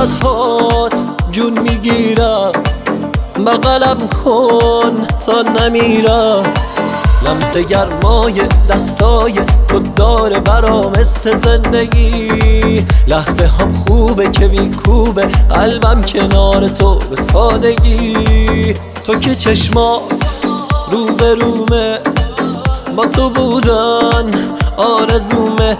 از هات جون می‌گیرم بغلم کن تا نمیرم. لمس گرمای دستای تو داره برام مثل زندگی. لحظه هم خوبه که میکوبه قلبم کنار تو به سادگی. تو که چشمات رو به رومه با تو بودن آرزومه.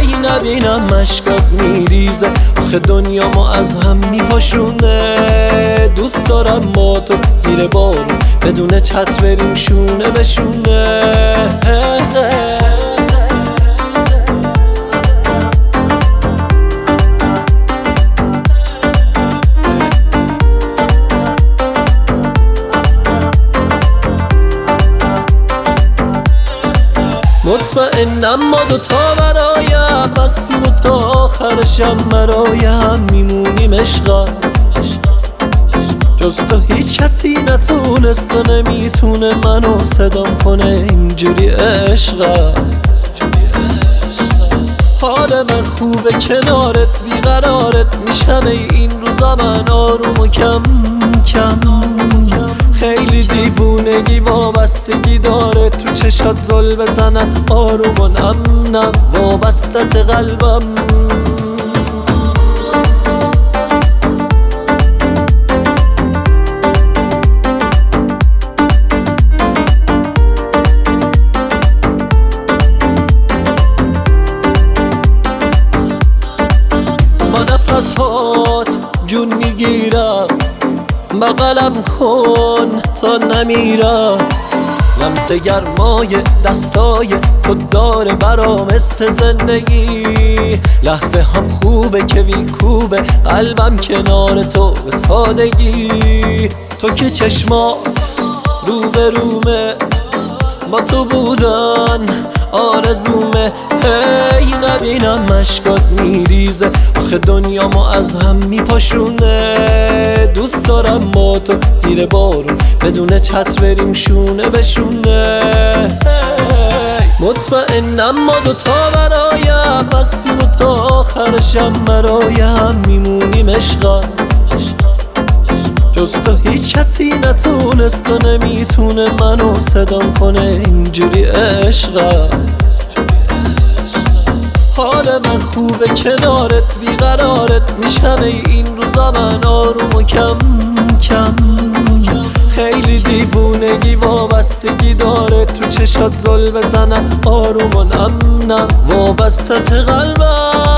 هی نبینم مشکات میریزه. آخه دنیا ما از هم میپاشونه. دوست دارم با تو زیر بارون. بدون چت بریم شونه به شونه مطمئنم ما دوتا برایم بستیم و تا آخرشم برایم. میمونیم عشقا. جز تو هیچ کسی نتونست و نمی‌تونه منو صدام کنه. اینجوری عشقا. حال من خوبه کنارت بیقرارت میشم. این روزا من آروم و کم کم. خیلی دیوونگی داره چشات زل بزنم آروم و نم نم وابستت قلبم. با نفسهات جون می‌گیرم. بغلم کن تا نمیرم. لمس گرمای دستای تو داره برام مثل زندگی. لحظه هم خوبه که میکوبه قلبم کنار تو به سادگی. تو که چشمات رو به رومه با تو بودن آرزومه. هی نبینم مشکات میریزه. آخه دنیا ما از هم میپاشونه. دوست دارم با تو زیر بارون. بدون چت بریم شونه به مطمئنم ما دوتا برایم بستیم و تا آخرشم برایم میمونیم عشقا. جز تو هیچ کسی نتونست و نمی‌تونه منو صدام کنه اینجوری عشقا. حال من خوبه کنارت بیقرارت. میشم این روزا من آروم و کم کم. خیلی دیوونگی وابستگی داره. تو چشات زل بزنم آروم و نم نم. وابستت قلبم.